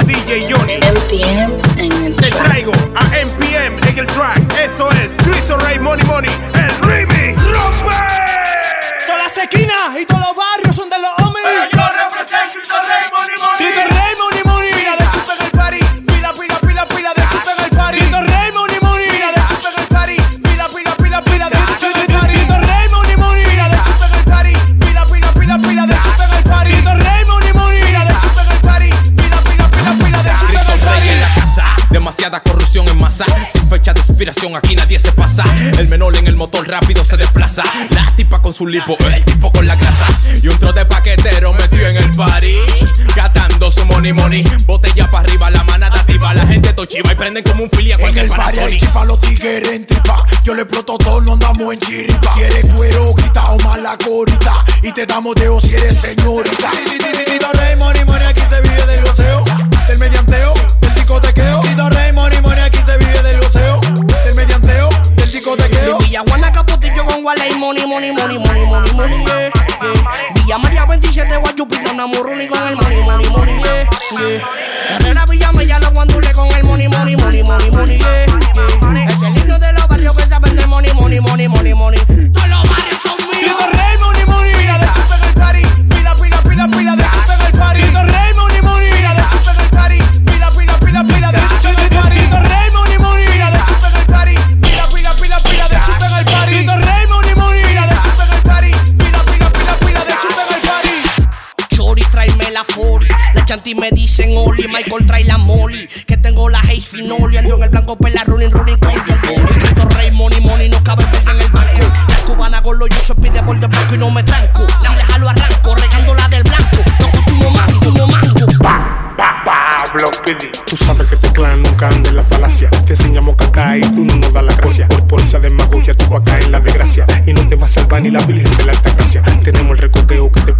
DJ Johnny. MPM en el Te track. traigo a MPM en el track. Esto es Cristo Rey Money Money, el de aquí nadie se pasa. El menor en el motor rápido se desplaza. La tipa con su lipo, el tipo con la grasa. Y un tro de paquetero metido en el party. Catando su money money. Botella para arriba, la manada activa. La gente tochiva y prenden como un filia En cualquier el party hay chipa los tigres en tripa. Yo le exploto todo, no andamos en chiripa. Si eres cuero, grita o mala corita. Y te damos deo si eres señorita. Money, money. Aquí se vive del goceo, money, money, money, money, money, money, yeah, yeah. Villa María 27 Guayupita, Namurruni con el money, money, money, yeah, yeah. Villa la. La chanti me dicen Oli. Michael trae la Molly. Que tengo la Haze Finoli. Ando en el blanco pela running, running con John. Grito Rey, money, money. No cabe el en el banco. La cubana con los yo pide por de blanco y no me tranco. Si le jalo arranco, regándola del blanco. Toco tu mango, no mango. Tú sabes que tu clan nunca anda en la falacia. Te enseñamos que acá y tú no nos das la gracia. Por, por esa demagogia tú vas a caer en la desgracia. Y no te va a salvar ni la virgen de la alta gracia. Tenemos el recoqueo que te.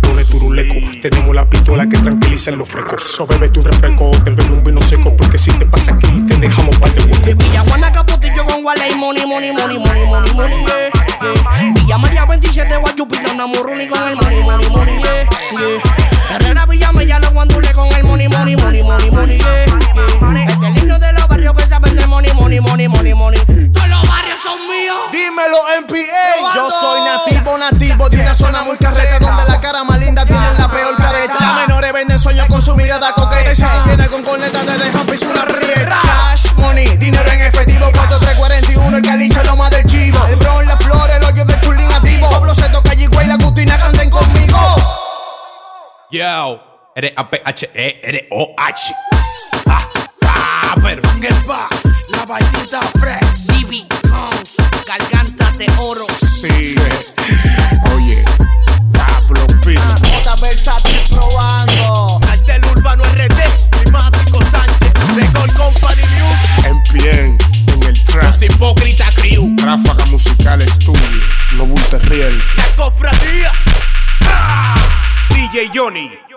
Tenemos la pistola que tranquiliza en los frescos. So bébete un refresco, te bebe un vino seco. Porque si te pasa aquí, te dejamos par de hueco. Villajuana Capotillo con Wale money, money, money, money, money, money, yeah, yeah. Villa María 27 Guayupita, Namurruni con el money, money, money, yeah, yeah. Herrera Villa Mella, los guandules con el money, money, money, money, money, yeah, yeah. Este es el himno de los barrios que saben de money, money, money, money, money. Todos los barrios son míos. Dímelo, MPA. Yo soy nativo, nativo de una zona muy carreta corneta te dejan pisar una prieta. Cash money, dinero en efectivo, 4341, el calicho lo más del chivo. El bron, la flor, el hoyo del chulín activo. Pablo se toca y la Agustina canten conmigo. Yo, eres A-P-H-E, eres O-H. Ah, ah, pero. La vainita fresh. Garganta de oro. Sí. La cofradía. DJ Johnny.